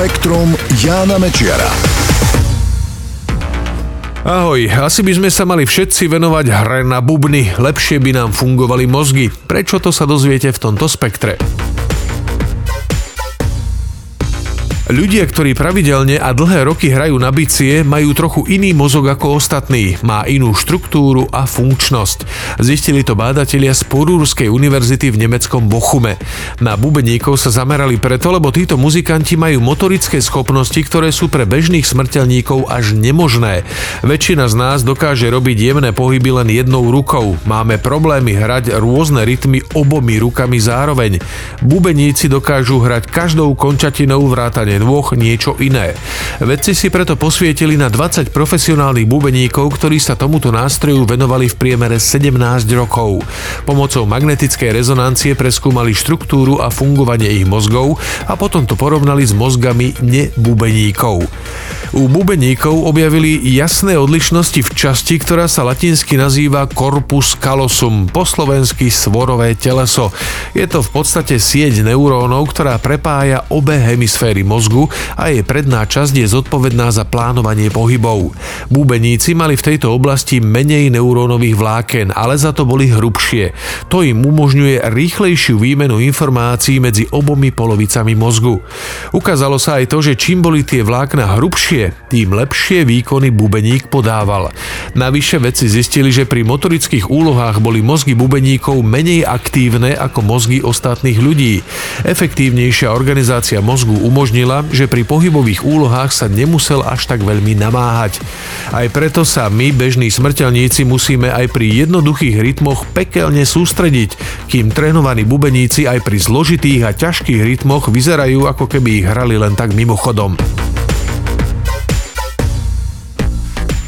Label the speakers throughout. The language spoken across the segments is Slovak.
Speaker 1: Spektrum Jána Mečiara.
Speaker 2: Ahoj, asi by sme sa mali všetci venovať hre na bubny, lepšie by nám fungovali mozgy. Prečo to sa dozviete v tomto spektre? Ľudia, ktorí pravidelne a dlhé roky hrajú na bicie, majú trochu iný mozog ako ostatní. Má inú štruktúru a funkčnosť. Zistili to bádatelia z Porúrskej univerzity v nemeckom Bochume. Na bubeníkov sa zamerali preto, lebo títo muzikanti majú motorické schopnosti, ktoré sú pre bežných smrteľníkov až nemožné. Väčšina z nás dokáže robiť jemné pohyby len jednou rukou. Máme problémy hrať rôzne rytmy obomi rukami zároveň. Bubeníci dokážu hrať každou končatinou vrátane nôh niečo iné. Vedci si preto posvietili na 20 profesionálnych bubeníkov, ktorí sa tomuto nástroju venovali v priemere 17 rokov. Pomocou magnetickej rezonancie preskúmali štruktúru a fungovanie ich mozgov a potom to porovnali s mozgami nebubeníkov. U bubeníkov objavili jasné odlišnosti v časti, ktorá sa latinsky nazýva corpus callosum, po slovensky svorové teleso. Je to v podstate sieť neurónov, ktorá prepája obe hemisféry mozgu a jej predná časť je zodpovedná za plánovanie pohybov. Bubeníci mali v tejto oblasti menej neurónových vláken, ale za to boli hrubšie. To im umožňuje rýchlejšiu výmenu informácií medzi obomi polovicami mozgu. Ukázalo sa aj to, že čím boli tie vlákna hrubšie, lepšie, tým lepšie výkony bubeník podával. Navyše vedci zistili, že pri motorických úlohách boli mozgy bubeníkov menej aktívne ako mozgy ostatných ľudí. Efektívnejšia organizácia mozgu umožnila, že pri pohybových úlohách sa nemusel až tak veľmi namáhať. Aj preto sa my, bežní smrteľníci, musíme aj pri jednoduchých rytmoch pekelne sústrediť, kým trénovaní bubeníci aj pri zložitých a ťažkých rytmoch vyzerajú ako keby ich hrali len tak mimochodom.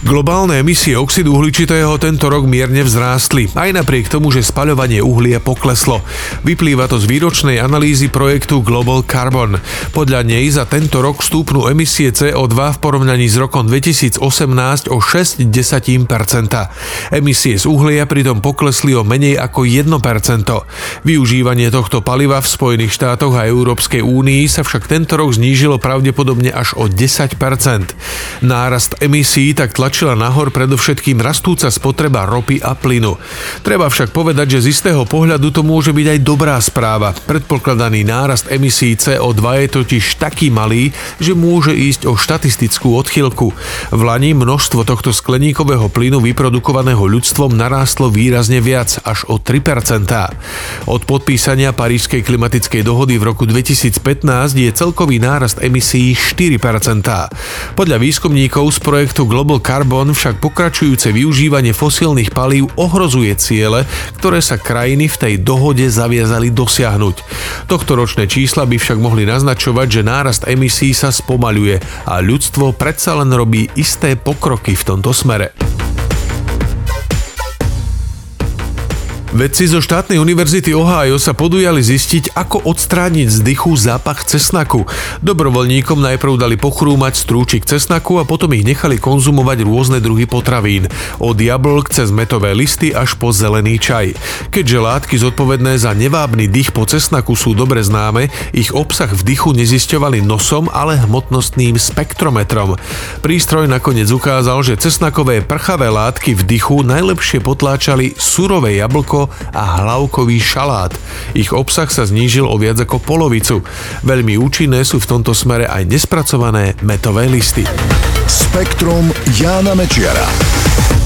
Speaker 2: Globálne emisie oxidu uhličitého tento rok mierne vzrástli, aj napriek tomu, že spaľovanie uhlia pokleslo. Vyplýva to z výročnej analýzy projektu Global Carbon. Podľa nej za tento rok stúpnú emisie CO2 v porovnaní s rokom 2018 o 6% Emisie z uhlia pritom poklesli o menej ako 1% Využívanie tohto paliva v Spojených štátoch a Európskej únii sa však tento rok znížilo pravdepodobne až o 10% Nárast emisí tak tlačí tlačila nahor predovšetkým rastúca spotreba ropy a plynu. Treba však povedať, že z istého pohľadu to môže byť aj dobrá správa. Predpokladaný nárast emisí CO2 je totiž taký malý, že môže ísť o štatistickú odchylku. V Lani množstvo tohto skleníkového plynu vyprodukovaného ľudstvom narástlo výrazne viac, až o 3%. Od podpísania Parížskej klimatickej dohody v roku 2015 je celkový nárast emisí 4%. Podľa výskumníkov z projektu Global Carbon Karbon však pokračujúce využívanie fosílnych palív ohrozuje ciele, ktoré sa krajiny v tej dohode zaviazali dosiahnuť. Tohto ročné čísla by však mohli naznačovať, že nárast emisí sa spomaľuje a ľudstvo predsa len robí isté pokroky v tomto smere. Vedci zo štátnej univerzity Ohio sa podujali zistiť, ako odstrániť z dychu zápach cesnaku. Dobrovoľníkom najprv dali pochrúmať strúčik cesnaku a potom ich nechali konzumovať rôzne druhy potravín. Od jablk cez metové listy až po zelený čaj. Keďže látky zodpovedné za nevábny dých po cesnaku sú dobre známe, ich obsah v dychu nezisťovali nosom, ale hmotnostným spektrometrom. Prístroj nakoniec ukázal, že cesnakové prchavé látky v dychu najlepšie potláčali surové jablko a hlavkový šalát. Ich obsah sa znížil o viac ako polovicu. Veľmi účinné sú v tomto smere aj nespracované metové listy.
Speaker 1: Spektrum Jána Mečiara.